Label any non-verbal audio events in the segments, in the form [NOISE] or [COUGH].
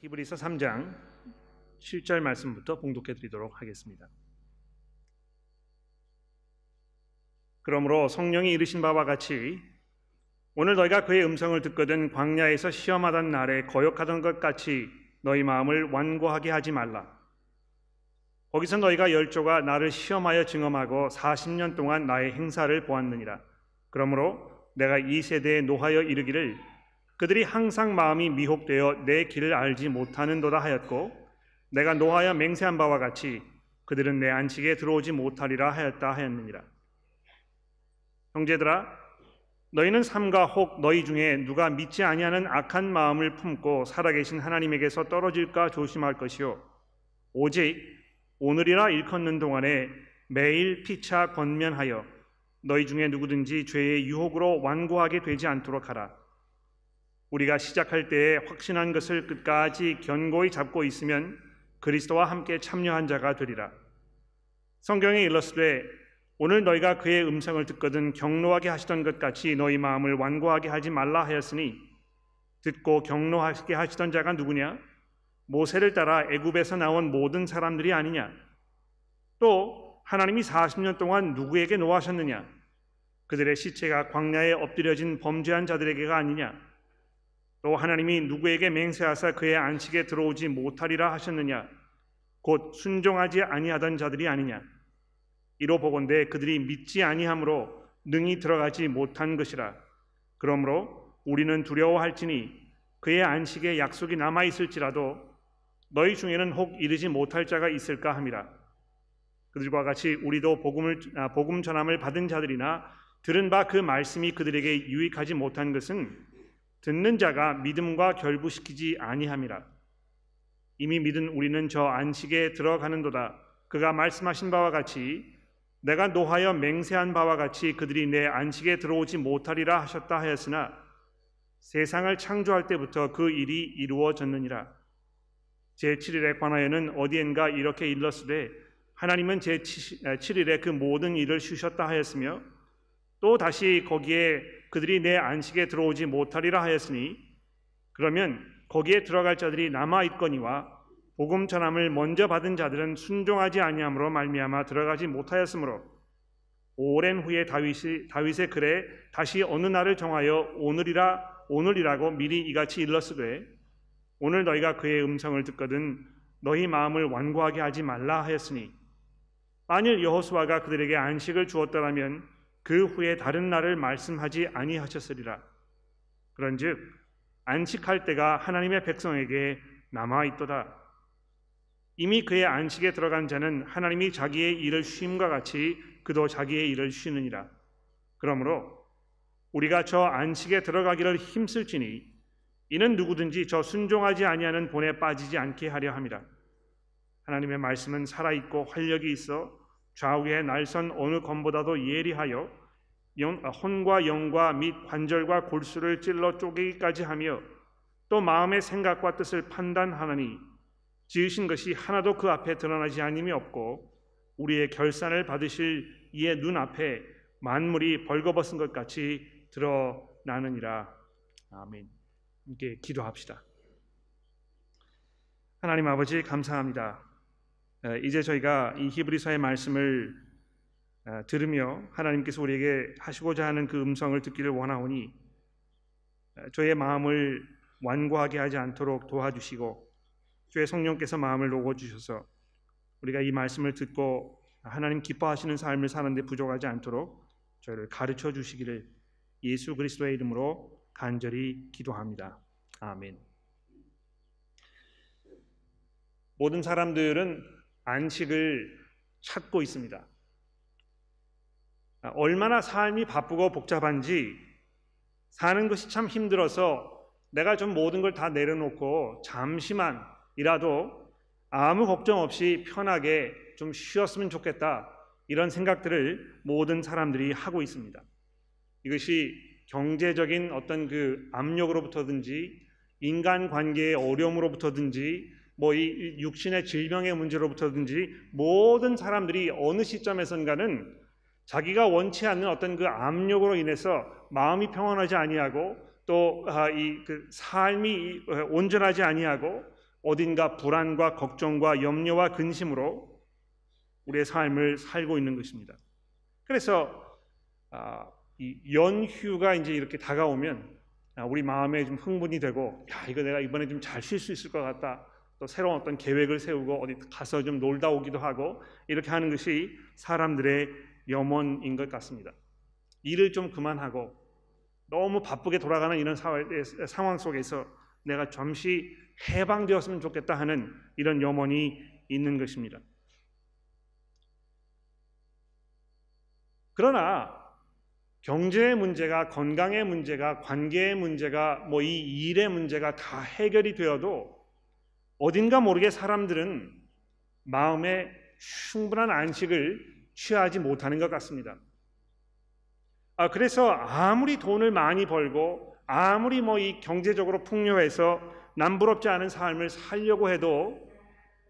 히브리서 3장 7절 말씀부터 봉독해 드리도록 하겠습니다. 그러므로 성령이 이르신 바와 같이 오늘 너희가 그의 음성을 듣거든 광야에서 시험하던 날에 거역하던 것 같이 너희 마음을 완고하게 하지 말라. 거기서 너희가 열조가 나를 시험하여 증험하고 40년 동안 나의 행사를 보았느니라. 그러므로 내가 이 세대에 노하여 이르기를 그들이 항상 마음이 미혹되어 내 길을 알지 못하는도다 하였고 내가 노하여 맹세한 바와 같이 그들은 내 안식에 들어오지 못하리라 하였다 하였느니라. 형제들아 너희는 삼가 혹 너희 중에 누가 믿지 아니하는 악한 마음을 품고 살아계신 하나님에게서 떨어질까 조심할 것이요 오직 오늘이라 일컫는 동안에 매일 피차 권면하여 너희 중에 누구든지 죄의 유혹으로 완고하게 되지 않도록 하라. 우리가 시작할 때에 확신한 것을 끝까지 견고히 잡고 있으면 그리스도와 함께 참여한 자가 되리라. 성경에 일렀으되 오늘 너희가 그의 음성을 듣거든 경노하게 하시던 것 같이 너희 마음을 완고하게 하지 말라 하였으니 듣고 경노하게 하시던 자가 누구냐? 모세를 따라 애굽에서 나온 모든 사람들이 아니냐? 또 하나님이 40년 동안 누구에게 노하셨느냐? 그들의 시체가 광야에 엎드려진 범죄한 자들에게가 아니냐? 또 하나님이 누구에게 맹세하사 그의 안식에 들어오지 못하리라 하셨느냐? 곧 순종하지 아니하던 자들이 아니냐? 이로 보건대 그들이 믿지 아니함으로 능히 들어가지 못한 것이라. 그러므로 우리는 두려워할지니 그의 안식에 약속이 남아 있을지라도 너희 중에는 혹 이르지 못할 자가 있을까 함이라. 그들과 같이 우리도 복음을 아, 복음 전함을 받은 자들이나 들은 바 그 말씀이 그들에게 유익하지 못한 것은 듣는 자가 믿음과 결부시키지 아니함이라. 이미 믿은 우리는 저 안식에 들어가는도다. 그가 말씀하신 바와 같이 내가 노하여 맹세한 바와 같이 그들이 내 안식에 들어오지 못하리라 하셨다 하였으나 세상을 창조할 때부터 그 일이 이루어졌느니라. 제7일에 관하여는 어디엔가 이렇게 일렀으되 하나님은 제7일에 그 모든 일을 쉬셨다 하였으며 또 다시 거기에 그들이 내 안식에 들어오지 못하리라 하였으니 그러면 거기에 들어갈 자들이 남아 있거니와 복음 전함을 먼저 받은 자들은 순종하지 아니함으로 말미암아 들어가지 못하였으므로 오랜 후에 다윗이 다윗의 글에 다시 어느 날을 정하여 오늘이라 오늘이라고 미리 이같이 일렀으되 오늘 너희가 그의 음성을 듣거든 너희 마음을 완고하게 하지 말라 하였으니 만일 여호수아가 그들에게 안식을 주었더라면 그 후에 다른 날을 말씀하지 아니하셨으리라 그런즉 안식할 때가 하나님의 백성에게 남아 있도다 이미 그의 안식에 들어간 자는 하나님이 자기의 일을 쉼과 같이 그도 자기의 일을 쉬느니라. 그러므로 우리가 저 안식에 들어가기를 힘쓸지니 이는 누구든지 저 순종하지 아니하는 본에 빠지지 않게 하려 함이라. 하나님의 말씀은 살아 있고 활력이 있어 좌우의 날선 어느 검보다도 예리하여 혼과 영과 및 관절과 골수를 찔러 쪼개기까지 하며 또 마음의 생각과 뜻을 판단하느니 지으신 것이 하나도 그 앞에 드러나지 않음이 없고 우리의 결산을 받으실 이의 눈 앞에 만물이 벌거벗은 것 같이 드러나느니라. 아멘. 함께 기도합시다. 하나님 아버지 감사합니다. 이제 저희가 이 히브리서의 말씀을 들으며 하나님께서 우리에게 하시고자 하는 그 음성을 듣기를 원하오니 저의 마음을 완고하게 하지 않도록 도와주시고 주의 성령께서 마음을 녹여 주셔서 우리가 이 말씀을 듣고 하나님 기뻐하시는 삶을 사는데 부족하지 않도록 저희를 가르쳐 주시기를 예수 그리스도의 이름으로 간절히 기도합니다. 아멘. 모든 사람들은 안식을 찾고 있습니다. 얼마나 삶이 바쁘고 복잡한지 사는 것이 참 힘들어서 내가 좀 모든 걸 다 내려놓고 잠시만 이라도 아무 걱정 없이 편하게 좀 쉬었으면 좋겠다. 이런 생각들을 모든 사람들이 하고 있습니다. 이것이 경제적인 어떤 그 압력으로부터든지 인간 관계의 어려움으로부터든지 뭐 이 육신의 질병의 문제로부터든지 모든 사람들이 어느 시점에선가는 자기가 원치 않는 어떤 그 압력으로 인해서 마음이 평안하지 아니하고 또 이그 아, 삶이 온전하지 아니하고 어딘가 불안과 걱정과 염려와 근심으로 우리의 삶을 살고 있는 것입니다. 그래서 아, 이 연휴가 이제 이렇게 다가오면 아, 우리 마음에 좀 흥분이 되고 야 이거 내가 이번에 좀 잘 쉴 수 있을 것 같다. 또 새로운 어떤 계획을 세우고 어디 가서 좀 놀다 오기도 하고 이렇게 하는 것이 사람들의 염원인 것 같습니다. 일을 좀 그만하고 너무 바쁘게 돌아가는 이런 상황 속에서 내가 잠시 해방되었으면 좋겠다 하는 이런 염원이 있는 것입니다. 그러나 경제의 문제가 건강의 문제가 관계의 문제가 뭐 이 일의 문제가 다 해결이 되어도 어딘가 모르게 사람들은 마음에 충분한 안식을 취하지 못하는 것 같습니다. 아, 그래서 아무리 돈을 많이 벌고 아무리 뭐 이 경제적으로 풍요해서 남부럽지 않은 삶을 살려고 해도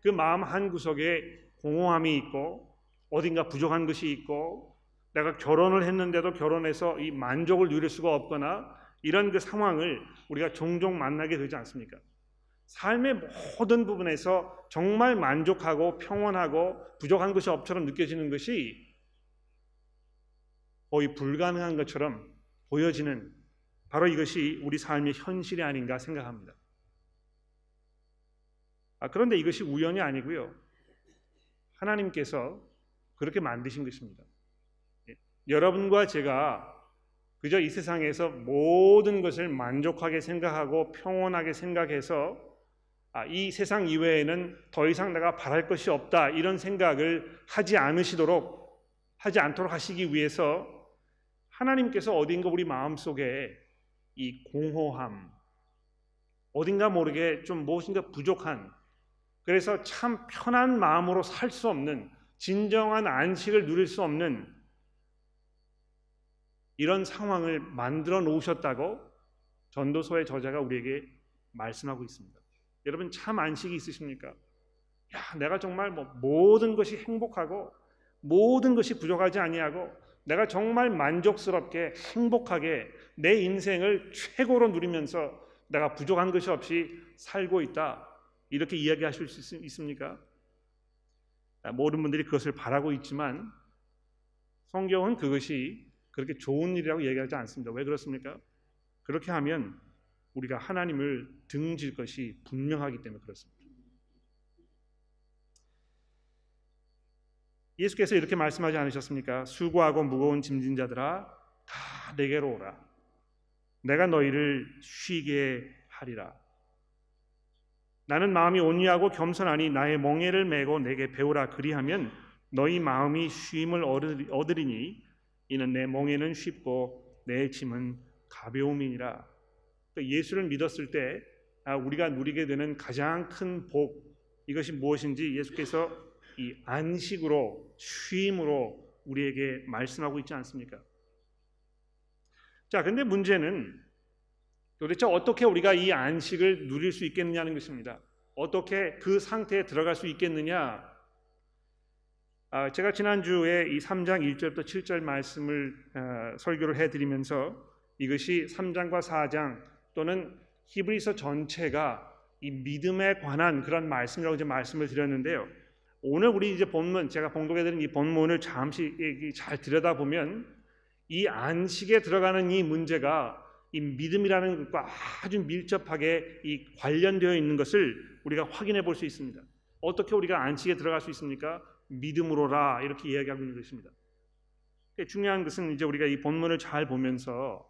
그 마음 한 구석에 공허함이 있고 어딘가 부족한 것이 있고 내가 결혼을 했는데도 결혼해서 이 만족을 누릴 수가 없거나 이런 그 상황을 우리가 종종 만나게 되지 않습니까? 삶의 모든 부분에서 정말 만족하고 평온하고 부족한 것이 없처럼 느껴지는 것이 거의 불가능한 것처럼 보여지는 바로 이것이 우리 삶의 현실이 아닌가 생각합니다. 아, 그런데 이것이 우연이 아니고요. 하나님께서 그렇게 만드신 것입니다. 여러분과 제가 그저 이 세상에서 모든 것을 만족하게 생각하고 평온하게 생각해서 아, 이 세상 이외에는 더 이상 내가 바랄 것이 없다 이런 생각을 하지 않으시도록 하지 않도록 하시기 위해서 하나님께서 어딘가 우리 마음 속에 이 공허함, 어딘가 모르게 좀 무엇인가 부족한, 그래서 참 편한 마음으로 살 수 없는, 진정한 안식을 누릴 수 없는 이런 상황을 만들어 놓으셨다고 전도서의 저자가 우리에게 말씀하고 있습니다. 여러분 참 안식이 있으십니까? 야, 내가 정말 뭐 모든 것이 행복하고 모든 것이 부족하지 아니하고 내가 정말 만족스럽게 행복하게 내 인생을 최고로 누리면서 내가 부족한 것이 없이 살고 있다. 이렇게 이야기하실 수 있습니까? 모든 분들이 그것을 바라고 있지만 성경은 그것이 그렇게 좋은 일이라고 얘기하지 않습니다. 왜 그렇습니까? 그렇게 하면 우리가 하나님을 등질 것이 분명하기 때문에 그렇습니다. 예수께서 이렇게 말씀하지 않으셨습니까? 수고하고 무거운 짐진 자들아 다 내게로 오라. 내가 너희를 쉬게 하리라. 나는 마음이 온유하고 겸손하니 나의 멍에를 메고 내게 배우라 그리하면 너희 마음이 쉼을 얻으리니 이는 내 멍에는 쉽고 내 짐은 가벼움이니라. 그러니까 예수를 믿었을 때 아, 우리가 누리게 되는 가장 큰 복 이것이 무엇인지 예수께서 이 안식으로 쉼으로 우리에게 말씀하고 있지 않습니까? 자, 근데 문제는 도대체 어떻게 우리가 이 안식을 누릴 수 있겠느냐는 것입니다. 어떻게 그 상태에 들어갈 수 있겠느냐? 아, 제가 지난주에 이 3장 1절부터 7절 말씀을 어, 설교를 해드리면서 이것이 3장과 4장 또는 히브리서 전체가 이 믿음에 관한 그런 말씀이라고 이제 말씀을 드렸는데요. 오늘 우리 이제 본문 제가 봉독해드린 이 본문을 잠시 잘 들여다보면 이 안식에 들어가는 이 문제가 이 믿음이라는 것과 아주 밀접하게 이 관련되어 있는 것을 우리가 확인해 볼 수 있습니다. 어떻게 우리가 안식에 들어갈 수 있습니까? 믿음으로라 이렇게 이야기하고 있는 것입니다. 중요한 것은 이제 우리가 이 본문을 잘 보면서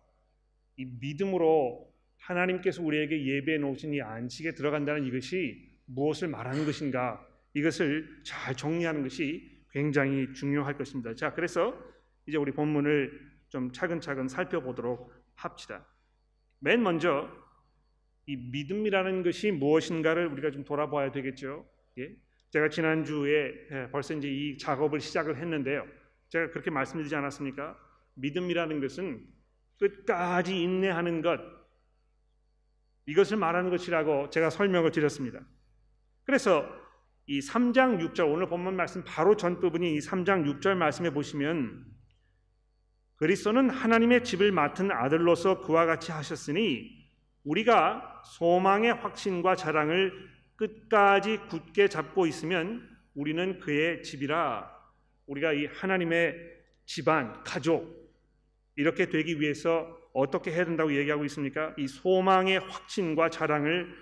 이 믿음으로 하나님께서 우리에게 예배해 놓으신 이 안식에 들어간다는 이것이 무엇을 말하는 것인가 이것을 잘 정리하는 것이 굉장히 중요할 것입니다. 자, 그래서 이제 우리 본문을 좀 차근차근 살펴보도록 합시다. 맨 먼저 이 믿음이라는 것이 무엇인가를 우리가 좀 돌아봐야 되겠죠. 예? 제가 지난주에 예, 벌써 이제 이 작업을 시작을 했는데요. 제가 그렇게 말씀드리지 않았습니까? 믿음이라는 것은 끝까지 인내하는 것 이것을 말하는 것이라고 제가 설명을 드렸습니다. 그래서 이 3장 6절 오늘 본문 말씀 바로 전 부분이 이 3장 6절 말씀에 보시면 그리스도는 하나님의 집을 맡은 아들로서 그와 같이 하셨으니 우리가 소망의 확신과 자랑을 끝까지 굳게 잡고 있으면 우리는 그의 집이라 우리가 이 하나님의 집안, 가족 이렇게 되기 위해서 어떻게 해야 된다고 얘기하고 있습니까? 이 소망의 확신과 자랑을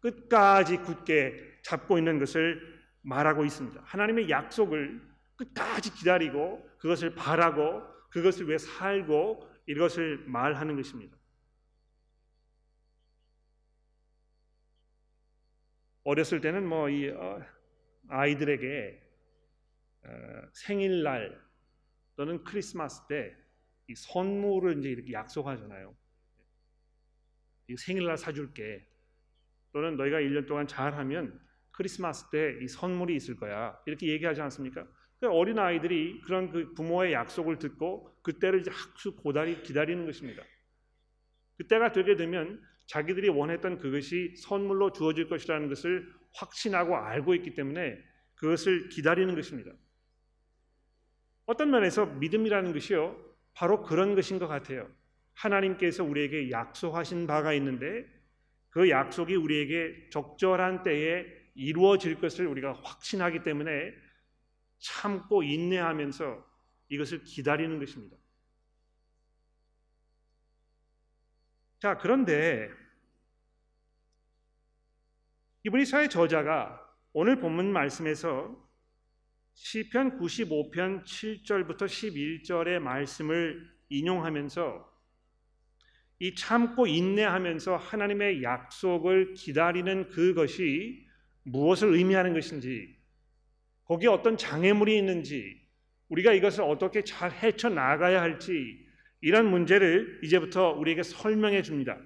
끝까지 굳게 잡고 있는 것을 말하고 있습니다. 하나님의 약속을 끝까지 기다리고 그것을 바라고 그것을 위해 살고 이것을 말하는 것입니다. 어렸을 때는 뭐이 어, 아이들에게 어, 생일날 또는 크리스마스 때 이 선물을 이제 이렇게 약속하잖아요. 이 생일날 사줄게. 또는 너희가 1년 동안 잘하면 크리스마스 때 이 선물이 있을 거야. 이렇게 얘기하지 않습니까? 그러니까 어린 아이들이 그런 그 부모의 약속을 듣고 그때를 이제 학수 고달이 기다리는 것입니다. 그때가 되게 되면 자기들이 원했던 그것이 선물로 주어질 것이라는 것을 확신하고 알고 있기 때문에 그것을 기다리는 것입니다. 어떤 면에서 믿음이라는 것이요 바로 그런 것인 것 같아요. 하나님께서 우리에게 약속하신 바가 있는데 그 약속이 우리에게 적절한 때에 이루어질 것을 우리가 확신하기 때문에 참고 인내하면서 이것을 기다리는 것입니다. 자, 그런데 이브리서의 저자가 오늘 본문 말씀에서 시편 95편 7절부터 11절의 말씀을 인용하면서 이 참고 인내하면서 하나님의 약속을 기다리는 그것이 무엇을 의미하는 것인지 거기에 어떤 장애물이 있는지 우리가 이것을 어떻게 잘 헤쳐 나가야 할지 이런 문제를 이제부터 우리에게 설명해 줍니다.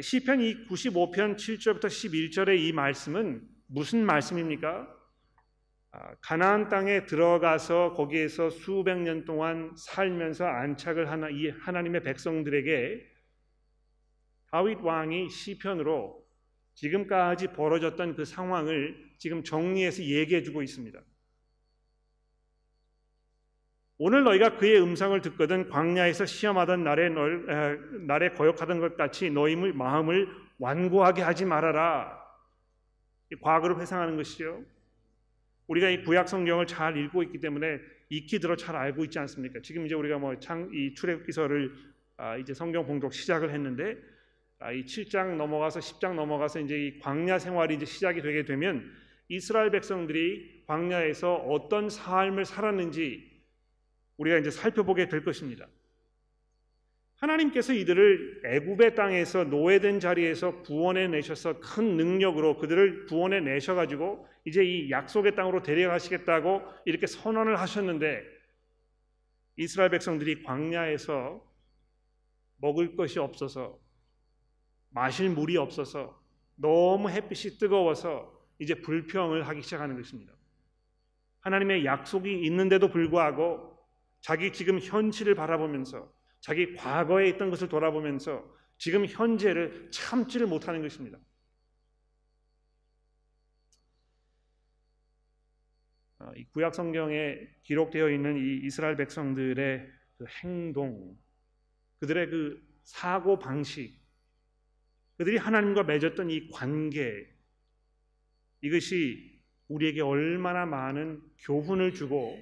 시편 95편 7절부터 11절의 이 말씀은 무슨 말씀입니까? 아, 가나안 땅에 들어가서 거기에서 수백 년 동안 살면서 안착을 하는 이 하나님의 백성들에게 다윗 왕이 시편으로 지금까지 벌어졌던 그 상황을 지금 정리해서 얘기해 주고 있습니다. 오늘 너희가 그의 음성을 듣거든 광야에서 시험하던 날에 널, 에, 날에 거역하던 것 같이 너희 마음을 완고하게 하지 말아라. 과거를 회상하는 것이요. 우리가 이 구약 성경을 잘 읽고 있기 때문에 익히 들어 잘 알고 있지 않습니까? 지금 이제 우리가 뭐 창 이 출애굽기서를 아, 이제 성경 봉독 시작을 했는데 아, 이 7장 넘어가서 10장 넘어가서 이제 이 광야 생활이 이제 시작이 되게 되면 이스라엘 백성들이 광야에서 어떤 삶을 살았는지 우리가 이제 살펴보게 될 것입니다. 하나님께서 이들을 애굽의 땅에서 노예된 자리에서 구원해 내셔서 큰 능력으로 그들을 구원해 내셔 가지고 이제 이 약속의 땅으로 데려가시겠다고 이렇게 선언을 하셨는데 이스라엘 백성들이 광야에서 먹을 것이 없어서 마실 물이 없어서 너무 햇빛이 뜨거워서 이제 불평을 하기 시작하는 것입니다. 하나님의 약속이 있는데도 불구하고 자기 지금 현실을 바라보면서 자기 과거에 있던 것을 돌아보면서 지금 현재를 참지를 못하는 것입니다. 아, 이 구약 성경에 기록되어 있는 이 이스라엘 백성들의 그 행동, 그들의 그 사고 방식, 그들이 하나님과 맺었던 이 관계, 이것이 우리에게 얼마나 많은 교훈을 주고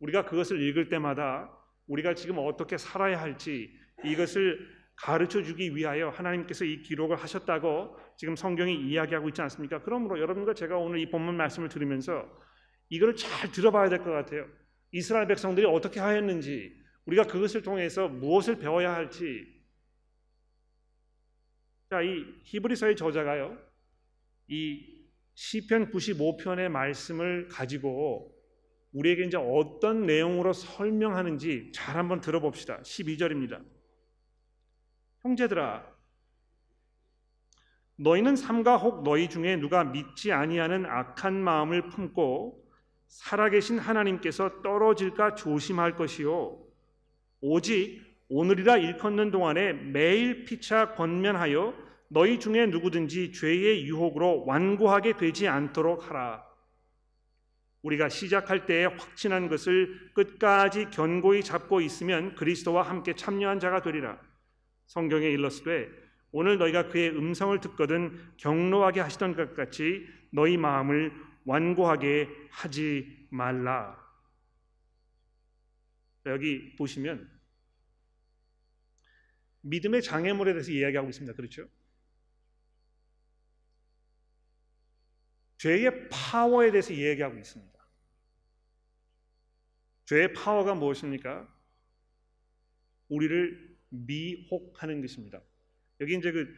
우리가 그것을 읽을 때마다 우리가 지금 어떻게 살아야 할지 이것을 가르쳐 주기 위하여 하나님께서 이 기록을 하셨다고 지금 성경이 이야기하고 있지 않습니까? 그러므로 여러분과 제가 오늘 이 본문 말씀을 들으면서 이걸 잘 들어봐야 될 것 같아요. 이스라엘 백성들이 어떻게 하였는지 우리가 그것을 통해서 무엇을 배워야 할지 자, 이 히브리서의 저자가요. 이 시편 95편의 말씀을 가지고 우리에게 이제 어떤 내용으로 설명하는지 잘 한번 들어봅시다. 12절입니다. 형제들아 너희는 삼가 혹 너희 중에 누가 믿지 아니하는 악한 마음을 품고 살아계신 하나님께서 떨어질까 조심할 것이요 오직 오늘이라 일컫는 동안에 매일 피차 권면하여 너희 중에 누구든지 죄의 유혹으로 완고하게 되지 않도록 하라. 우리가 시작할 때에 확신한 것을 끝까지 견고히 잡고 있으면 그리스도와 함께 참여한 자가 되리라. 성경에 일렀으되 오늘 너희가 그의 음성을 듣거든 경로하게 하시던 것 같이 너희 마음을 완고하게 하지 말라. 여기 보시면 믿음의 장애물에 대해서 이야기하고 있습니다. 그렇죠? 죄의 파워에 대해서 이야기하고 있습니다. 죄의 파워가 무엇입니까? 우리를 미혹하는 것입니다. 여기 이제 그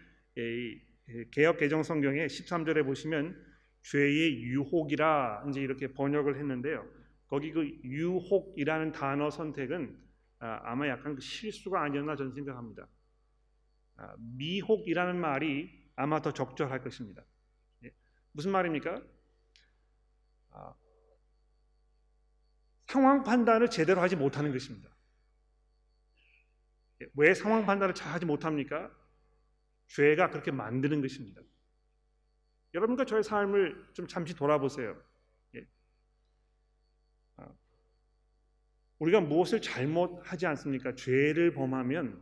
개혁 개정 성경에 13절에 보시면 죄의 유혹이라 이제 이렇게 번역을 했는데요. 거기 그 유혹이라는 단어 선택은 아, 마 약간 그 실수가 아니었나 저는 생각합니다. 아, 미혹이라는 말이 아마 더 적절할 것입니다. 예. 무슨 말입니까? 아, 상황 판단을 제대로 하지 못하는 것입니다. 예. 왜 상황 판단을 잘 하지 못합니까? 죄가 그렇게 만드는 것입니다. 여러분과 저의 삶을 좀 잠시 돌아보세요. 예. 아, 우리가 무엇을 잘못하지 않습니까? 죄를 범하면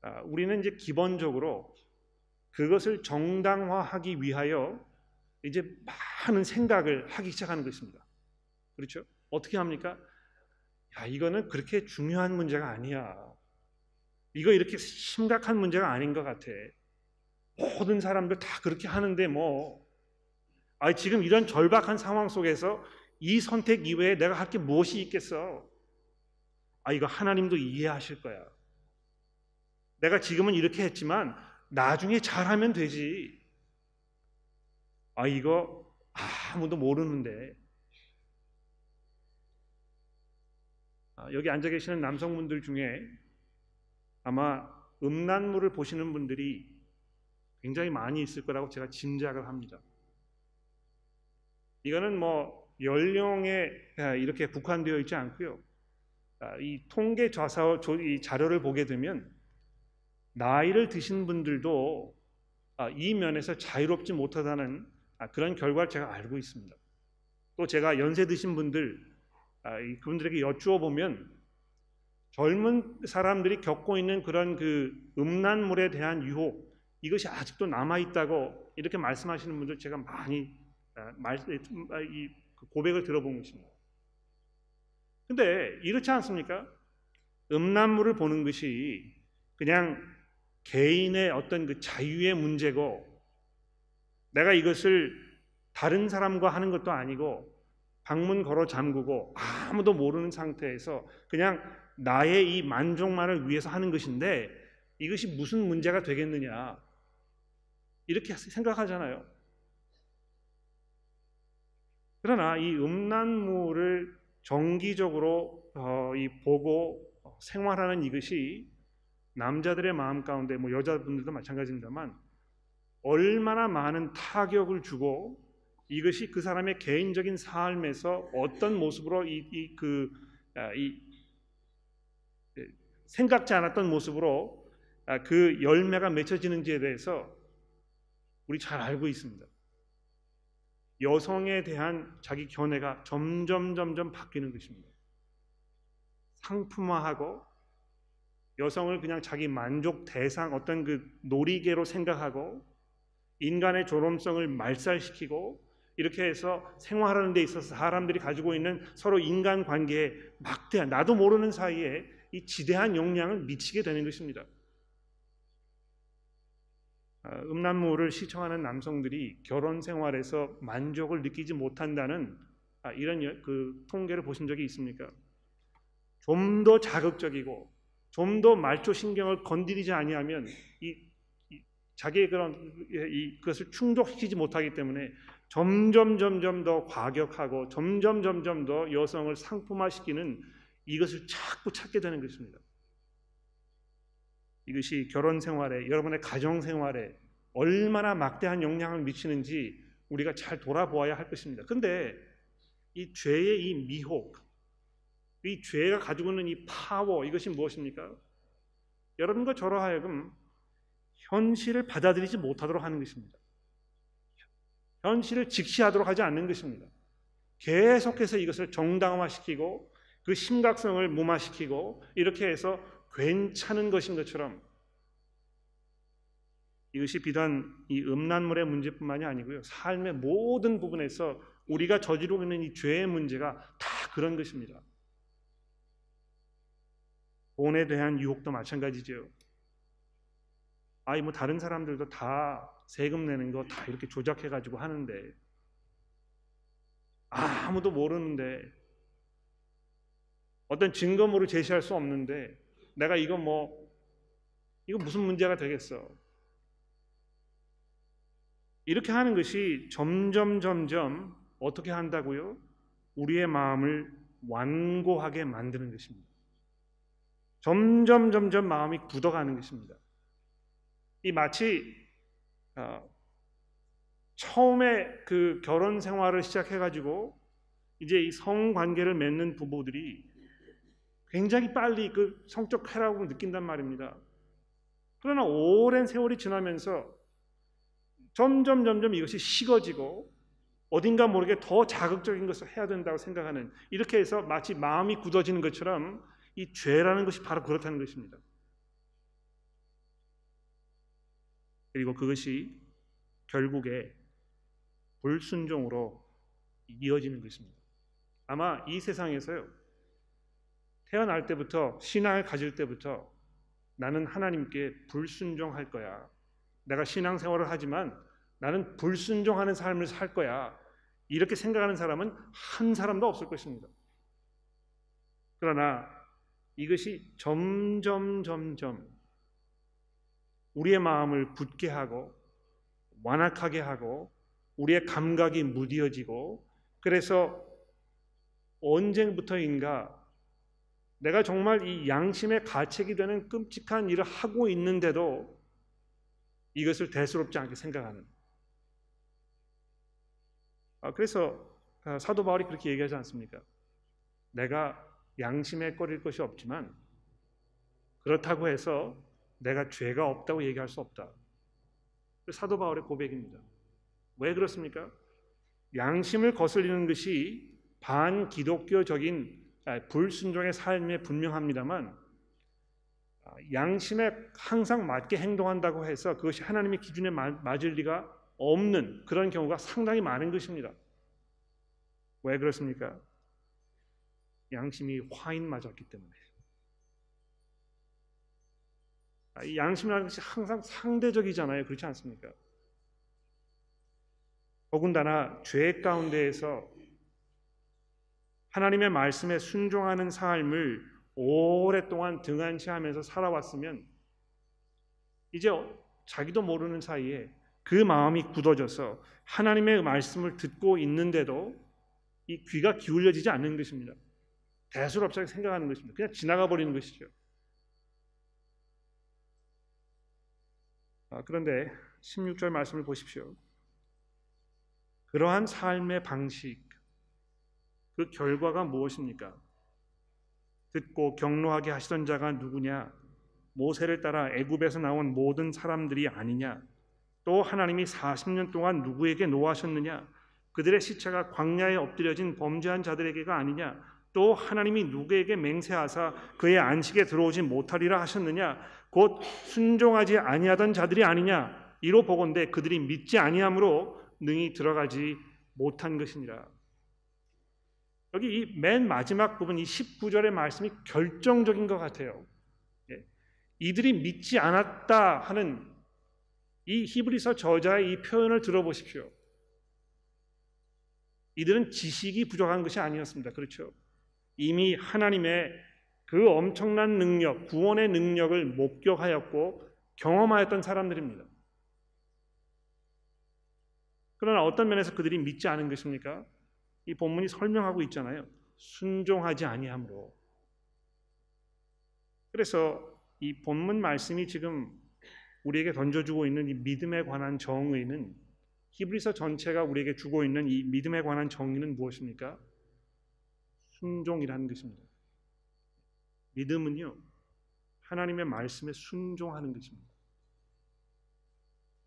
아, 우리는 이제 기본적으로 그것을 정당화하기 위하여 이제 많은 생각을 하기 시작하는 것입니다. 그렇죠? 어떻게 합니까? 야, 이거는 그렇게 중요한 문제가 아니야. 이거 이렇게 심각한 문제가 아닌 것 같아. 모든 사람들 다 그렇게 하는데 뭐, 아, 지금 이런 절박한 상황 속에서 이 선택 이외에 내가 할 게 무엇이 있겠어? 아, 이거 하나님도 이해하실 거야. 내가 지금은 이렇게 했지만 나중에 잘하면 되지. 아, 이거 아무도 모르는데. 아, 여기 앉아 계시는 남성분들 중에 아마 음란물을 보시는 분들이 굉장히 많이 있을 거라고 제가 짐작을 합니다. 이거는 뭐 연령에 아, 이렇게 국한되어 있지 않고요. 아, 이 통계 좌사 이 자료를 보게 되면 나이를 드신 분들도 아, 이 면에서 자유롭지 못하다는 그런 결과를 제가 알고 있습니다. 또 제가 연세 드신 분들 그분들에게 여쭈어 보면 젊은 사람들이 겪고 있는 그런 그 음란물에 대한 유혹 이것이 아직도 남아 있다고 이렇게 말씀하시는 분들 제가 많이 아, 아, 그 고백을 들어본 것입니다. 근데 이렇지 않습니까? 음란물을 보는 것이 그냥 개인의 어떤 그 자유의 문제고 내가 이것을 다른 사람과 하는 것도 아니고 방문 걸어 잠그고 아무도 모르는 상태에서 그냥 나의 이 만족만을 위해서 하는 것인데 이것이 무슨 문제가 되겠느냐 이렇게 생각하잖아요. 그러나 이 음란물을 정기적으로 어, 이 보고 생활하는 이것이 남자들의 마음 가운데 뭐 여자분들도 마찬가지입니다만 얼마나 많은 타격을 주고 이것이 그 사람의 개인적인 삶에서 어떤 모습으로 이그 그, 아, 이, 예, 생각지 않았던 모습으로 아, 그 열매가 맺혀지는지에 대해서 우리 잘 알고 있습니다. 여성에 대한 자기 견해가 점점 점점 바뀌는 것입니다. 상품화하고 여성을 그냥 자기 만족 대상 어떤 그 놀이개로 생각하고 인간의 존엄성을 말살시키고 이렇게 해서 생활하는 데 있어서 사람들이 가지고 있는 서로 인간 관계에 막대한 나도 모르는 사이에 이 지대한 영향을 미치게 되는 것입니다. 아, 음란물을 시청하는 남성들이 결혼 생활에서 만족을 느끼지 못한다는 아, 이런 그 통계를 보신 적이 있습니까? 좀 더 자극적이고 좀 더 말초 신경을 건드리지 아니하면 이, 이 자기의 그런 이, 그것을 충족시키지 못하기 때문에 점점 점점 더 과격하고 점점 점점 더 여성을 상품화시키는 이것을 자꾸 찾게 되는 것입니다. 이것이 결혼 생활에 여러분의 가정 생활에 얼마나 막대한 영향을 미치는지 우리가 잘 돌아보아야 할 것입니다. 근데 이 죄의 이 미혹, 이 죄가 가지고 있는 이 파워 이것이 무엇입니까? 여러분과 저로 하여금 현실을 받아들이지 못하도록 하는 것입니다. 현실을 직시하도록 하지 않는 것입니다. 계속해서 이것을 정당화시키고 그 심각성을 무마시키고 이렇게 해서 괜찮은 것인 것처럼 이것이 비단 이 음란물의 문제뿐만이 아니고요. 삶의 모든 부분에서 우리가 저지르고 있는 이 죄의 문제가 다 그런 것입니다. 돈에 대한 유혹도 마찬가지죠. 아이 뭐 다른 사람들도 다 세금 내는 거 다 이렇게 조작해 가지고 하는데 아무도 모르는데 어떤 증거물을 제시할 수 없는데 내가 이거 뭐 이거 무슨 문제가 되겠어? 이렇게 하는 것이 점점 점점 어떻게 한다고요? 우리의 마음을 완고하게 만드는 것입니다. 점점 점점 마음이 굳어가는 것입니다. 이 마치 어, 처음에 그 결혼 생활을 시작해가지고 이제 이 성 관계를 맺는 부부들이 굉장히 빨리 그 성적 쾌락을 느낀단 말입니다. 그러나 오랜 세월이 지나면서 점점 점점 이것이 식어지고 어딘가 모르게 더 자극적인 것을 해야 된다고 생각하는 이렇게 해서 마치 마음이 굳어지는 것처럼 이 죄라는 것이 바로 그렇다는 것입니다. 그리고 그것이 결국에 불순종으로 이어지는 것입니다. 아마 이 세상에서요. 태어날 때부터 신앙을 가질 때부터 나는 하나님께 불순종할 거야. 내가 신앙생활을 하지만 나는 불순종하는 삶을 살 거야. 이렇게 생각하는 사람은 한 사람도 없을 것입니다. 그러나 이것이 점점 점점 우리의 마음을 굳게 하고 완악하게 하고 우리의 감각이 무디어지고 그래서 언제부터인가 내가 정말 이 양심의 가책이 되는 끔찍한 일을 하고 있는데도 이것을 대수롭지 않게 생각하는. 아, 그래서 아, 사도 바울이 그렇게 얘기하지 않습니까? 내가 양심에 꺼릴 것이 없지만 그렇다고 해서 내가 죄가 없다고 얘기할 수 없다. 사도 바울의 고백입니다. 왜 그렇습니까? 양심을 거슬리는 것이 반기독교적인 아, 불순종의 삶에 분명합니다만 아, 양심에 항상 맞게 행동한다고 해서 그것이 하나님의 기준에 맞을 리가 없는 그런 경우가 상당히 많은 것입니다. 왜 그렇습니까? 양심이 화인 맞았기 때문에. 아, 이 양심이라는 것이 항상 상대적이잖아요. 그렇지 않습니까? 더군다나 죄 가운데에서 하나님의 말씀에 순종하는 삶을 오랫동안 등한시하면서 살아왔으면 이제 자기도 모르는 사이에 그 마음이 굳어져서 하나님의 말씀을 듣고 있는데도 이 귀가 기울여지지 않는 것입니다. 대수롭지 생각하는 것입니다. 그냥 지나가 버리는 것이죠. 아, 그런데 16절 말씀을 보십시오. 그러한 삶의 방식, 그 결과가 무엇입니까? 듣고 경로하게 하시던 자가 누구냐? 모세를 따라 애굽에서 나온 모든 사람들이 아니냐? 또 하나님이 40년 동안 누구에게 노하셨느냐? 그들의 시체가 광야에 엎드려진 범죄한 자들에게가 아니냐? 또 하나님이 누구에게 맹세하사 그의 안식에 들어오지 못하리라 하셨느냐? 곧 순종하지 아니하던 자들이 아니냐? 이로 보건대 그들이 믿지 아니함으로 능히 들어가지 못한 것이니라. 여기 이 맨 마지막 부분 이 19절의 말씀이 결정적인 것 같아요. 예. 이들이 믿지 않았다 하는 이 히브리서 저자의 이 표현을 들어보십시오. 이들은 지식이 부족한 것이 아니었습니다. 그렇죠? 이미 하나님의 그 엄청난 능력, 구원의 능력을 목격하였고 경험하였던 사람들입니다. 그러나 어떤 면에서 그들이 믿지 않은 것입니까? 이 본문이 설명하고 있잖아요. 순종하지 아니함으로. 그래서 이 본문 말씀이 지금 우리에게 던져주고 있는 이 믿음에 관한 정의는 히브리서 전체가 우리에게 주고 있는 이 믿음에 관한 정의는 무엇입니까? 순종이라는 것입니다. 믿음은요 하나님의 말씀에 순종하는 것입니다.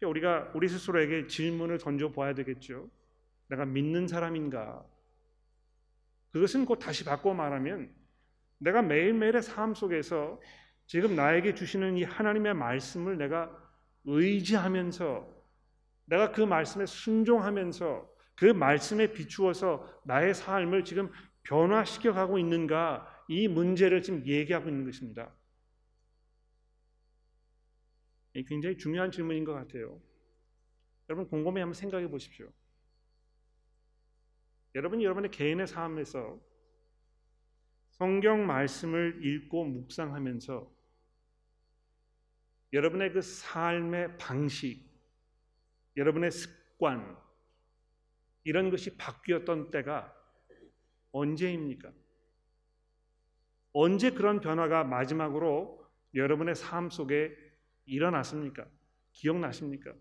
우리가 우리 스스로에게 질문을 던져 보아야 되겠죠. 내가 믿는 사람인가? 그것은 곧 다시 바꿔 말하면 내가 매일매일의 삶 속에서 지금 나에게 주시는 이 하나님의 말씀을 내가 의지하면서 내가 그 말씀에 순종하면서 그 말씀에 비추어서 나의 삶을 지금 변화시켜 가고 있는가 이 문제를 지금 얘기하고 있는 것입니다. 굉장히 중요한 질문인 것 같아요. 여러분 곰곰이 한번 생각해 보십시오. 여러분이 여러분의 개인의 삶에서 성경 말씀을 읽고 묵상하면서 여러분의 그 삶의 방식, 여러분의 습관, 이런 것이 바뀌었던 때가 언제입니까? 언제 그런 변화가 마지막으로 여러분의 삶 속에 일어났습니까? 기억나십니까?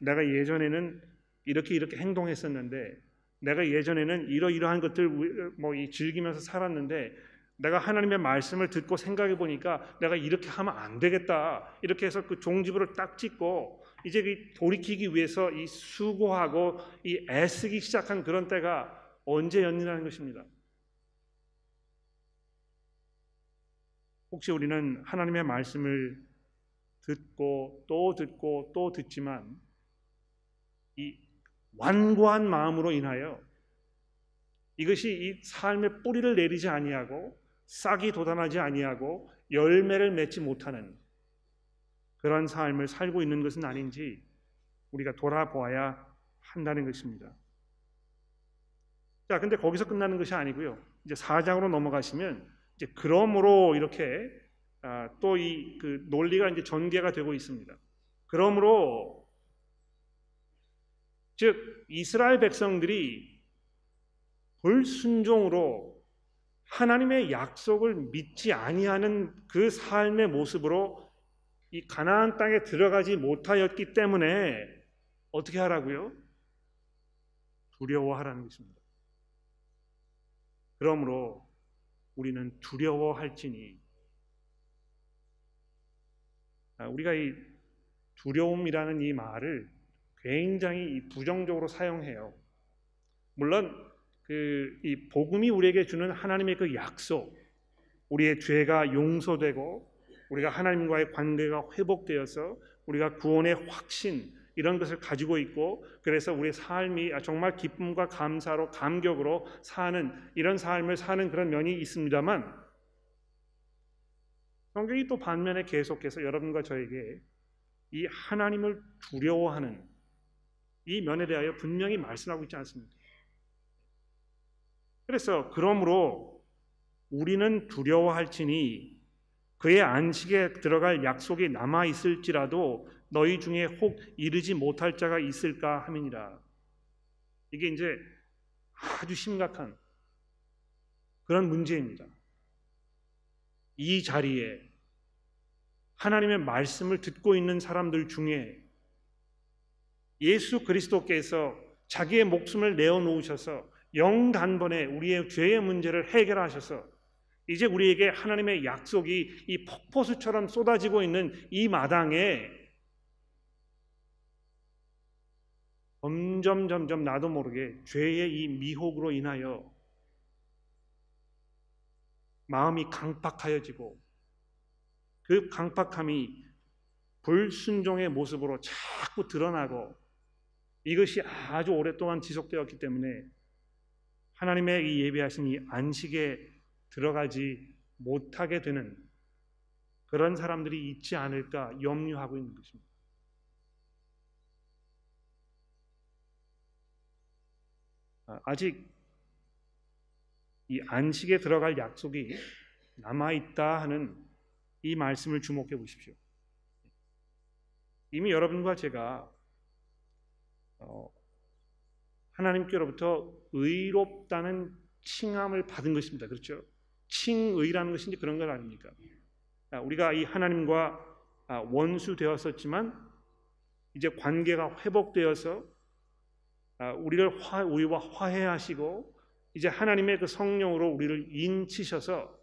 내가 예전에는 이렇게 이렇게 행동했었는데 내가 예전에는 이러이러한 것들 뭐 즐기면서 살았는데 내가 하나님의 말씀을 듣고 생각해 보니까 내가 이렇게 하면 안 되겠다. 이렇게 해서 그 종지부를 딱 찍고 이제 그 돌이키기 위해서 이 수고하고 이 애쓰기 시작한 그런 때가 언제였느냐는 것입니다. 혹시 우리는 하나님의 말씀을 듣고 또 듣고 또 듣지만 이 완고한 마음으로 인하여 이것이 이 삶의 뿌리를 내리지 아니하고 싹이 돋아나지 아니하고 열매를 맺지 못하는 그런 삶을 살고 있는 것은 아닌지 우리가 돌아보아야 한다는 것입니다. 자, 근데 거기서 끝나는 것이 아니고요. 이제 4장으로 넘어가시면 이제 그러므로 이렇게 아, 또이 그 논리가 이제 전개가 되고 있습니다. 그러므로 즉 이스라엘 백성들이 불순종으로 하나님의 약속을 믿지 아니하는 그 삶의 모습으로 이 가나안 땅에 들어가지 못하였기 때문에 어떻게 하라고요? 두려워하라는 것입니다. 그러므로 우리는 두려워할지니 아, 우리가 이 두려움이라는 이 말을 굉장히 부정적으로 사용해요. 물론 그 이 복음이 우리에게 주는 하나님의 그 약속, 우리의 죄가 용서되고 우리가 하나님과의 관계가 회복되어서 우리가 구원의 확신 이런 것을 가지고 있고 그래서 우리의 삶이 정말 기쁨과 감사로 감격으로 사는 이런 삶을 사는 그런 면이 있습니다만 성경이 또 반면에 계속해서 여러분과 저에게 이 하나님을 두려워하는 이 면에 대하여 분명히 말씀하고 있지 않습니까? 그래서 그러므로 우리는 두려워할지니 그의 안식에 들어갈 약속이 남아 있을지라도 너희 중에 혹 이르지 못할 자가 있을까 함이니라. 이게 이제 아주 심각한 그런 문제입니다. 이 자리에 하나님의 말씀을 듣고 있는 사람들 중에 예수 그리스도께서 자기의 목숨을 내어 놓으셔서 영단번에 우리의 죄의 문제를 해결하셔서 이제 우리에게 하나님의 약속이 이 폭포수처럼 쏟아지고 있는 이 마당에 점점 점점 나도 모르게 죄의 이 미혹으로 인하여 마음이 강팍하여지고 그 강팍함이 불순종의 모습으로 자꾸 드러나고 이것이 아주 오랫동안 지속되었기 때문에 하나님의 이 예배하신 이 안식에 들어가지 못하게 되는 그런 사람들이 있지 않을까 염려하고 있는 것입니다. 아, 아직 이 안식에 들어갈 약속이 남아 있다 하는 이 말씀을 주목해 보십시오. 이미 여러분과 제가 어, 하나님께로부터 의롭다는 칭함을 받은 것입니다. 그렇죠? 칭의라는 이 그런 것 아닙니까? 아, 우리가 이 하나님과 아, 원수 되었었지만 이제 관계가 회복되어서 아, 우리를 화, 우리와 화해하시고 이제 하나님의 그 성령으로 우리를 인치셔서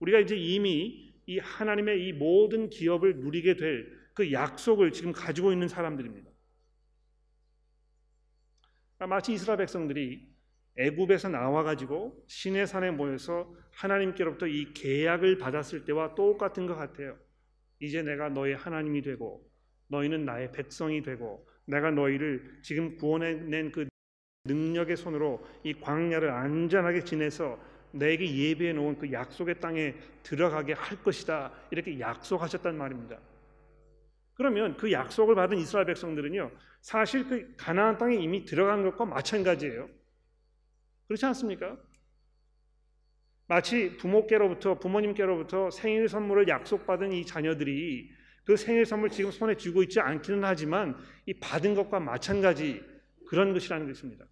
우리가 이제 이미 이 하나님의 이 모든 기업을 누리게 될 그 약속을 지금 가지고 있는 사람들입니다. 마치 이스라엘 백성들이 애굽에서 나와 가지고 신의 산에 모여서 하나님께로부터 이 계약을 받았을 때와 똑같은 것 같아요. 이제 내가 너의 하나님이 되고 너희는 나의 백성이 되고 내가 너희를 지금 구원해낸 그 능력의 손으로 이 광야를 안전하게 지내서 내게 예비해 놓은 그 약속의 땅에 들어가게 할 것이다. 이렇게 약속하셨단 말입니다. 그러면 그 약속을 받은 이스라엘 백성들은요. 사실 그 가나안 땅에 이미 들어간 것과 마찬가지예요. 그렇지 않습니까? 마치 부모께로부터 부모님께로부터 생일 선물을 약속받은 이 자녀들이 그 생일 선물 지금 손에 쥐고 있지 않기는 하지만 이 받은 것과 마찬가지 그런 것이라는 것입니다.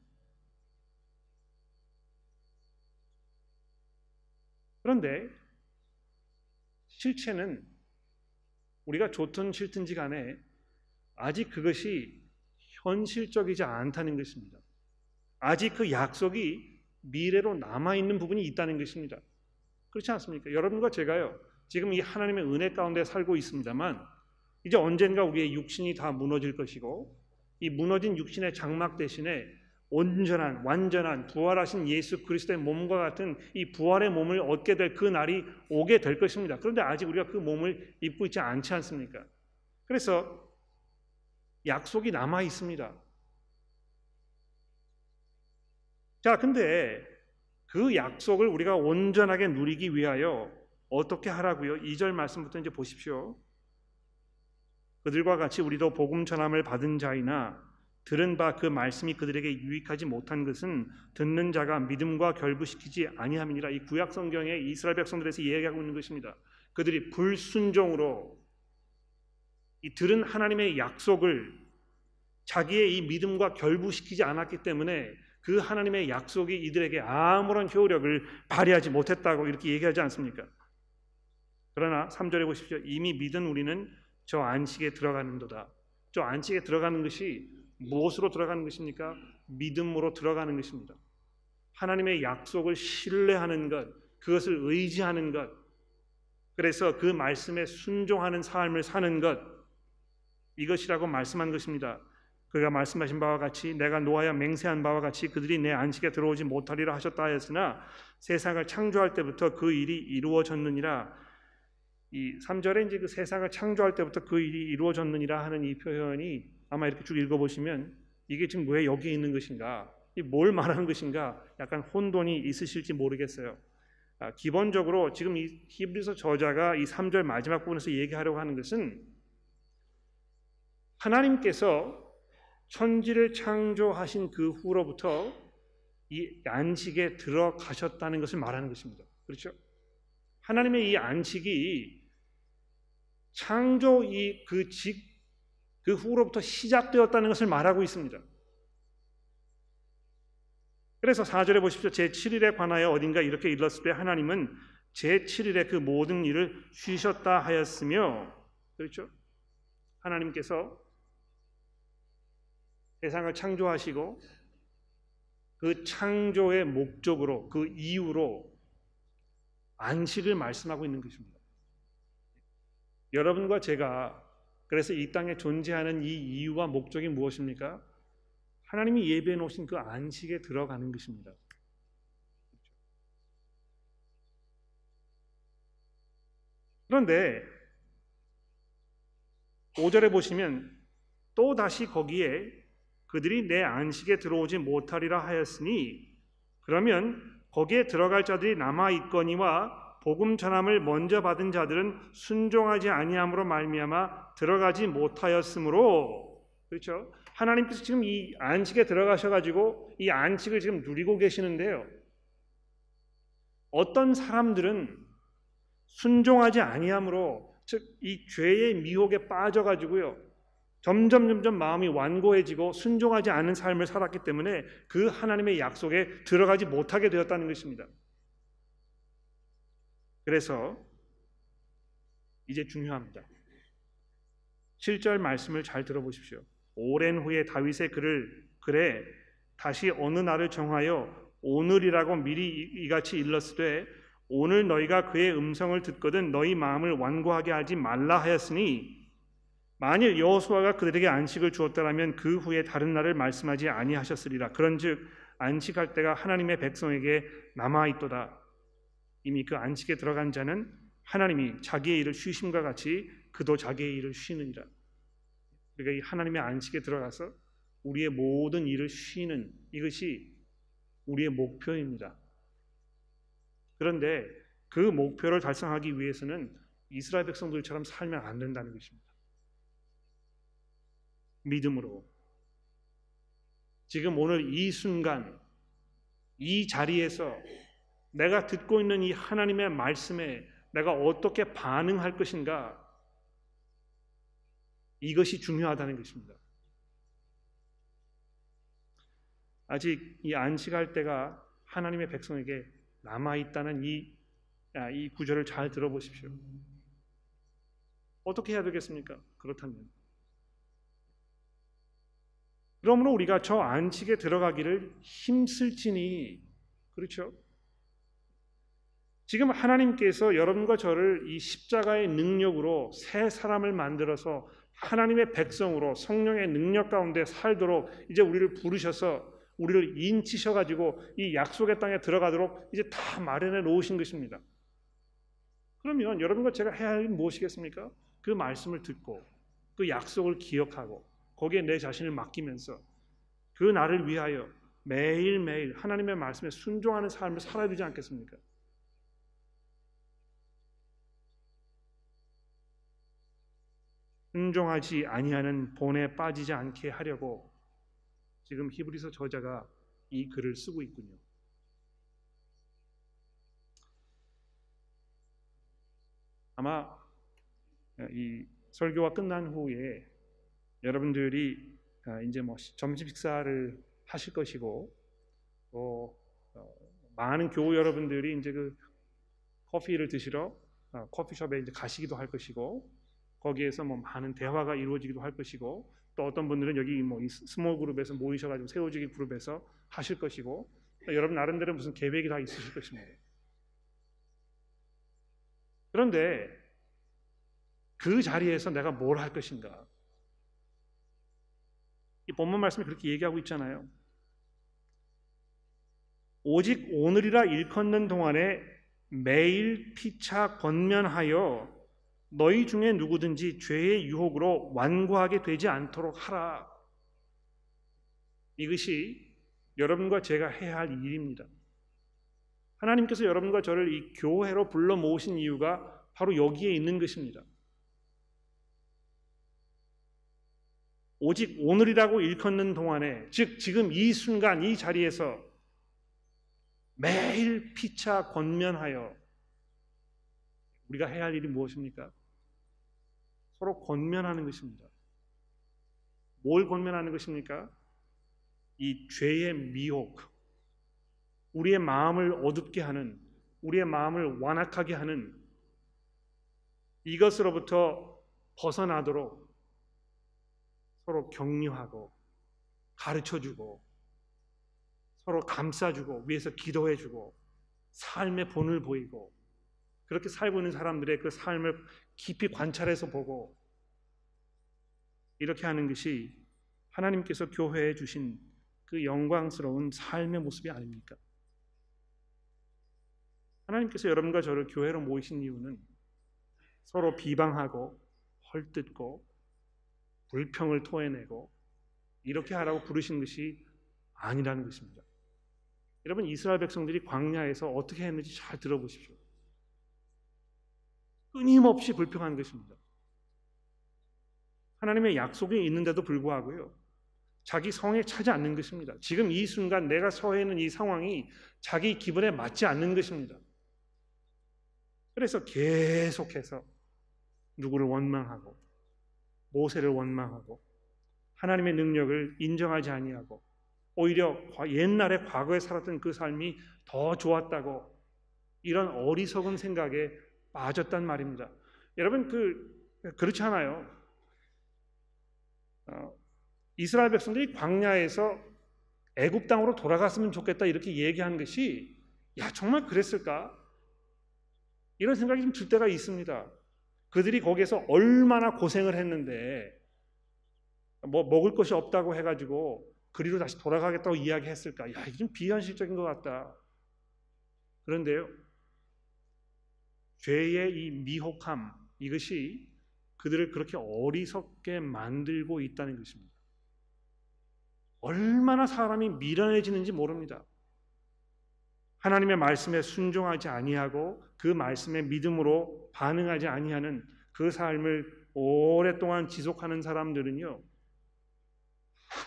그런데 실체는 우리가 좋든 싫든지 간에 아직 그것이 현실적이지 않다는 것입니다. 아직 그 약속이 미래로 남아 있는 부분이 있다는 것입니다. 그렇지 않습니까? 여러분과 제가요, 지금 이 하나님의 은혜 가운데 살고 있습니다만, 이제 언젠가 우리의 육신이 다 무너질 것이고, 이 무너진 육신의 장막 대신에 온전한 완전한 부활하신 예수 그리스도의 몸과 같은 이 부활의 몸을 얻게 될 그 날이 오게 될 것입니다. 그런데 아직 우리가 그 몸을 입고 있지 않지 않습니까? 그래서 약속이 남아 있습니다. 자, 근데 그 약속을 우리가 온전하게 누리기 위하여 어떻게 하라고요? 2절 말씀부터 이제 보십시오. 그들과 같이 우리도 복음 전함을 받은 자이나 들은 바 그 말씀이 그들에게 유익하지 못한 것은 듣는 자가 믿음과 결부시키지 아니함이니라. 이 구약 성경에 이스라엘 백성들에서 이야기하고 있는 것입니다. 그들이 불순종으로 이 들은 하나님의 약속을 자기의 이 믿음과 결부시키지 않았기 때문에 그 하나님의 약속이 이들에게 아무런 효력을 발휘하지 못했다고 이렇게 얘기하지 않습니까? 그러나 3절에 보십시오. 이미 믿은 우리는 저 안식에 들어가는도다. 저 안식에 들어가는 것이 무엇으로 들어가는 것입니까? 믿음으로 들어가는 것입니다. 하나님의 약속을 신뢰하는 것, 그것을 의지하는 것, 그래서 그 말씀에 순종하는 삶을 사는 것, 이것이라고 말씀한 것입니다. 그가 말씀하신 바와 같이 내가 노하여 맹세한 바와 같이 그들이 내 안식에 들어오지 못하리라 하셨다 하였으나 세상을 창조할 때부터 그 일이 이루어졌느니라 이 3절에 이제 그 세상을 창조할 때부터 그 일이 이루어졌느니라 하는 이 표현이 아마 이렇게 쭉 읽어보시면 이게 지금 왜 여기 있는 것인가, 뭘 말하는 것인가, 약간 혼돈이 있으실지 모르겠어요. 아, 기본적으로 지금 이 히브리서 저자가 이 3절 마지막 부분에서 얘기하려고 하는 것은 하나님께서 천지를 창조하신 그 후로부터 이 안식에 들어가셨다는 것을 말하는 것입니다. 그렇죠? 하나님의 이 안식이 창조 이 그 직 그 후로부터 시작되었다는 것을 말하고 있습니다. 그래서 4절에 보십시오. 제7일에 관하여 어딘가 이렇게 일렀을 때 하나님은 제7일에 그 모든 일을 쉬셨다 하였으며 그렇죠? 하나님께서 세상을 창조하시고 그 창조의 목적으로 그 이유로 안식을 말씀하고 있는 것입니다. 여러분과 제가 그래서 이 땅에 존재하는 이 이유와 목적이 무엇입니까? 하나님이 예배해 놓으신 그 안식에 들어가는 것입니다. 그런데 5절에 보시면 또 다시 거기에 그들이 내 안식에 들어오지 못하리라 하였으니 그러면 거기에 들어갈 자들이 남아 있거니와 복음 전함을 먼저 받은 자들은 순종하지 아니함으로 말미암아 들어가지 못하였으므로 그렇죠? 하나님께서 지금 이 안식에 들어가셔 가지고 이 안식을 지금 누리고 계시는데요. 어떤 사람들은 순종하지 아니함으로 즉 이 죄의 미혹에 빠져 가지고요. 점점 점점 마음이 완고해지고 순종하지 않은 삶을 살았기 때문에 그 하나님의 약속에 들어가지 못하게 되었다는 것입니다. 그래서 이제 중요합니다. 7절 말씀을 잘 들어보십시오. 오랜 후에 다윗의 글을 그래 다시 어느 날을 정하여 오늘이라고 미리 이같이 일렀으되 오늘 너희가 그의 음성을 듣거든 너희 마음을 완고하게 하지 말라 하였으니 만일 여호수아가 그들에게 안식을 주었다라면 그 후에 다른 날을 말씀하지 아니하셨으리라 그런즉 안식할 때가 하나님의 백성에게 남아 있도다 이미 그 안식에 들어간 자는 하나님이 자기의 일을 쉬심과 같이 그도 자기의 일을 쉬느니라. 우리가 이 하나님의 안식에 들어가서 우리의 모든 일을 쉬는 이것이 우리의 목표입니다. 그런데 그 목표를 달성하기 위해서는 이스라엘 백성들처럼 살면 안 된다는 것입니다. 믿음으로. 지금 오늘 이 순간, 이 자리에서 내가 듣고 있는 이 하나님의 말씀에 내가 어떻게 반응할 것인가, 이것이 중요하다는 것입니다. 아직 이 안식할 때가 하나님의 백성에게 남아 있다는 이, 이 구절을 잘 들어보십시오. 어떻게 해야 되겠습니까? 그렇다면 그러므로 우리가 저 안식에 들어가기를 힘쓸지니 그렇죠? 지금 하나님께서 여러분과 저를 이 십자가의 능력으로 새 사람을 만들어서 하나님의 백성으로 성령의 능력 가운데 살도록 이제 우리를 부르셔서 우리를 인치셔 가지고 이 약속의 땅에 들어가도록 이제 다 마련해 놓으신 것입니다. 그러면 여러분과 제가 해야 할 무엇이겠습니까? 그 말씀을 듣고 그 약속을 기억하고 거기에 내 자신을 맡기면서 그 나를 위하여 매일매일 하나님의 말씀에 순종하는 삶을 살아야 되지 않겠습니까? 순종하지 아니하는 본에 빠지지 않게 하려고 지금 히브리서 저자가 이 글을 쓰고 있군요. 아마 이 설교가 끝난 후에 여러분들이 아, 이제 뭐 점심 식사를 하실 것이고 또 어, 많은 교우 여러분들이 이제 그 커피를 드시러 어, 커피숍에 이제 가시기도 할 것이고 거기에서 뭐 많은 대화가 이루어지기도 할 것이고 또 어떤 분들은 여기 뭐 small group에서 모이셔가지고 세워지기 그룹에서 하실 것이고 여러분 나름대로 무슨 계획이 다 있으실 것입니다. 그런데 그 자리에서 내가 뭘 할 것인가? 이 본문 말씀이 그렇게 얘기하고 있잖아요. 오직 오늘이라 일컫는 동안에 매일 피차 권면하여 너희 중에 누구든지 죄의 유혹으로 완고하게 되지 않도록 하라. 이것이 여러분과 제가 해야 할 일입니다. 하나님께서 여러분과 저를 이 교회로 불러 모으신 이유가 바로 여기에 있는 것입니다. 오직 오늘이라고 일컫는 동안에, 즉 지금 이 순간 이 자리에서 매일 피차 권면하여 우리가 해야 할 일이 무엇입니까? 서로 권면하는 것입니다. 뭘 권면하는 것입니까? 이 죄의 미혹, 우리의 마음을 어둡게 하는, 우리의 마음을 완악하게 하는 이것으로부터 벗어나도록 서로 격려하고 가르쳐주고 서로 감싸주고 위해서 기도해주고 삶의 본을 보이고 그렇게 살고 있는 사람들의 그 삶을 깊이 관찰해서 보고 이렇게 하는 것이 하나님께서 교회에 주신 그 영광스러운 삶의 모습이 아닙니까? 하나님께서 여러분과 저를 교회로 모이신 이유는 서로 비방하고 헐뜯고 불평을 토해내고 이렇게 하라고 부르신 것이 아니라는 것입니다. 여러분 이스라엘 백성들이 광야에서 어떻게 했는지 잘 들어보십시오. 끊임없이 불평한 것입니다. 하나님의 약속이 있는데도 불구하고요. 자기 성에 차지 않는 것입니다. 지금 이 순간 내가 처해 있는 이 상황이 자기 기분에 맞지 않는 것입니다. 그래서 계속해서 누구를 원망하고 모세를 원망하고 하나님의 능력을 인정하지 아니하고 오히려 옛날에 과거에 살았던 그 삶이 더 좋았다고 이런 어리석은 생각에 빠졌단 말입니다. 여러분 그 그렇지 않아요. 어, 이스라엘 백성들이 광야에서 애굽 땅으로 돌아갔으면 좋겠다 이렇게 얘기한 것이 야 정말 그랬을까? 이런 생각이 좀 들 때가 있습니다. 그들이 거기에서 얼마나 고생을 했는데 뭐 먹을 것이 없다고 해가지고 그리로 다시 돌아가겠다고 이야기했을까? 야, 이게 좀 비현실적인 것 같다. 그런데요, 죄의 이 미혹함 이것이 그들을 그렇게 어리석게 만들고 있다는 것입니다. 얼마나 사람이 미련해지는지 모릅니다. 하나님의 말씀에 순종하지 아니하고 그 말씀에 믿음으로 반응하지 아니하는 그 삶을 오랫동안 지속하는 사람들은요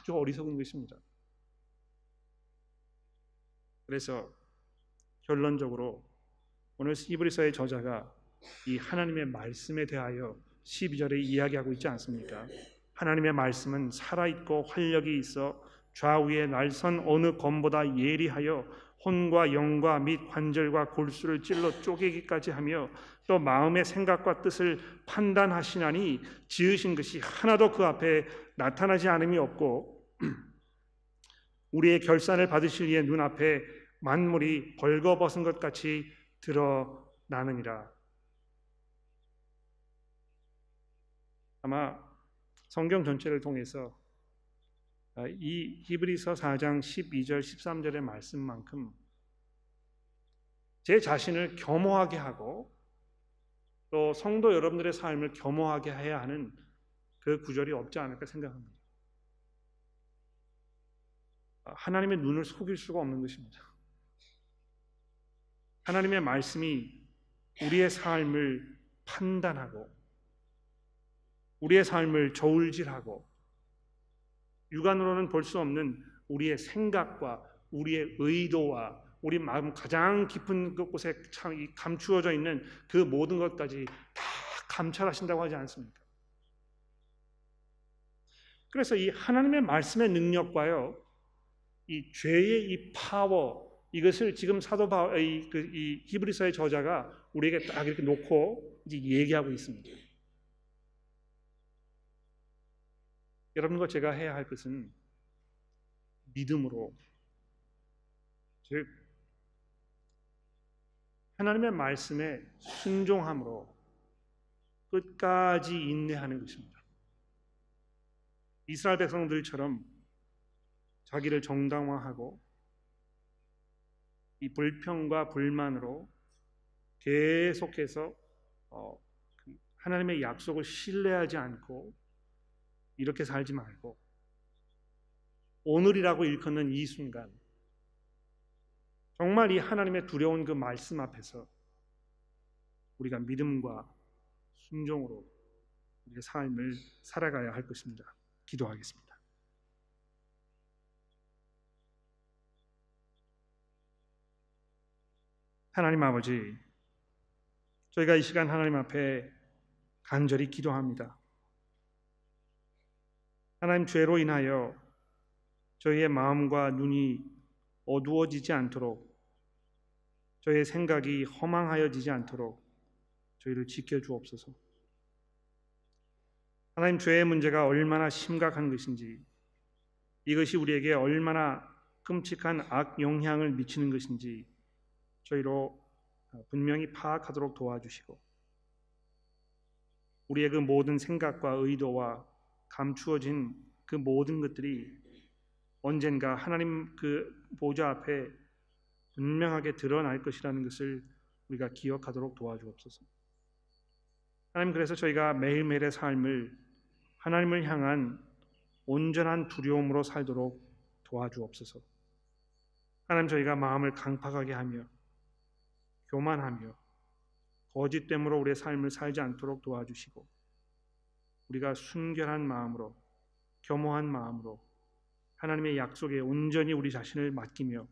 아주 어리석은 것입니다. 그래서 결론적으로 오늘 히브리서의 저자가 이 하나님의 말씀에 대하여 12절에 이야기하고 있지 않습니까? 하나님의 말씀은 살아있고 활력이 있어 좌우에 날선 어느 검보다 예리하여 혼과 영과 및 관절과 골수를 찔러 쪼개기까지 하며 또 마음의 생각과 뜻을 판단하시나니 지으신 것이 하나도 그 앞에 나타나지 않음이 없고 [CLEARS THROAT] 우리의 결산을 받으실 이의 눈앞에 만물이 벌거벗은 것 같이 드러나느니라. 아마 성경 전체를 통해서 아, 이 히브리서 4장 12절 13절의 말씀만큼 제 자신을 겸허하게 하고 또 성도 여러분들의 삶을 겸허하게 해야 하는 그 구절이 없지 않을까 생각합니다. 아, 하나님의 눈을 속일 수가 없는 것입니다. 하나님의 말씀이 우리의 삶을 판단하고 우리의 삶을 저울질하고 육안으로는 볼 수 없는 우리의 생각과 우리의 의도와 우리 마음 가장 깊은 곳에 감추어져 있는 그 모든 것까지 다 감찰하신다고 하지 않습니까? 그래서 이 하나님의 말씀의 능력과요, 이 죄의 이 파워, 이것을 지금 사도 바, 이, 그, 이 히브리서의 저자가 우리에게 딱 이렇게 놓고 이제 얘기하고 있습니다. 여러분과 제가 해야 할 것은 믿음으로 즉 하나님의 말씀에 순종함으로 끝까지 인내하는 것입니다. 이스라엘 백성들처럼 자기를 정당화하고 이 불평과 불만으로 계속해서 어, 그 하나님의 약속을 신뢰하지 않고 이렇게 살지 말고 오늘이라고 일컫는 이 순간 정말 이 하나님의 두려운 그 말씀 앞에서 우리가 믿음과 순종으로 우리의 삶을 살아가야 할 것입니다. 기도하겠습니다. 하나님 아버지, 저희가 이 시간 하나님 앞에 간절히 기도합니다. 하나님 죄로 인하여 저희의 마음과 눈이 어두워지지 않도록 저희의 생각이 허망하여지지 않도록 저희를 지켜 주옵소서. 하나님 죄의 문제가 얼마나 심각한 것인지 이것이 우리에게 얼마나 끔찍한 악 영향을 미치는 것인지 저희로 분명히 파악하도록 도와주시고 우리의 그 모든 생각과 의도와 감추어진 그 모든 것들이 언젠가 하나님 그 보좌 앞에 분명하게 드러날 것이라는 것을 우리가 기억하도록 도와주옵소서. 하나님 그래서 저희가 매일매일의 삶을 하나님을 향한 온전한 두려움으로 살도록 도와주옵소서. 하나님 저희가 마음을 강팍하게 하며 교만하며 거짓됨으로 우리의 삶을 살지 않도록 도와주시고 우리가 순결한 마음으로 겸허한 마음으로 하나님의 약속에 온전히 우리 자신을 맡기며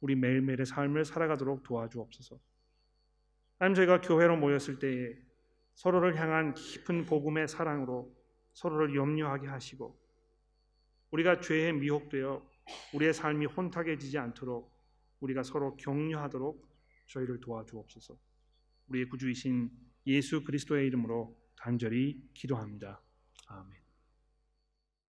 우리 매일매일의 삶을 살아가도록 도와주옵소서. 하나님 저희가 교회로 모였을 때에 서로를 향한 깊은 복음의 사랑으로 서로를 염려하게 하시고 우리가 죄에 미혹되어 우리의 삶이 혼탁해지지 않도록 우리가 서로 격려하도록 저희를 도와주옵소서. 우리의 구주이신 예수 그리스도의 이름으로 간절히 기도합니다. 아멘.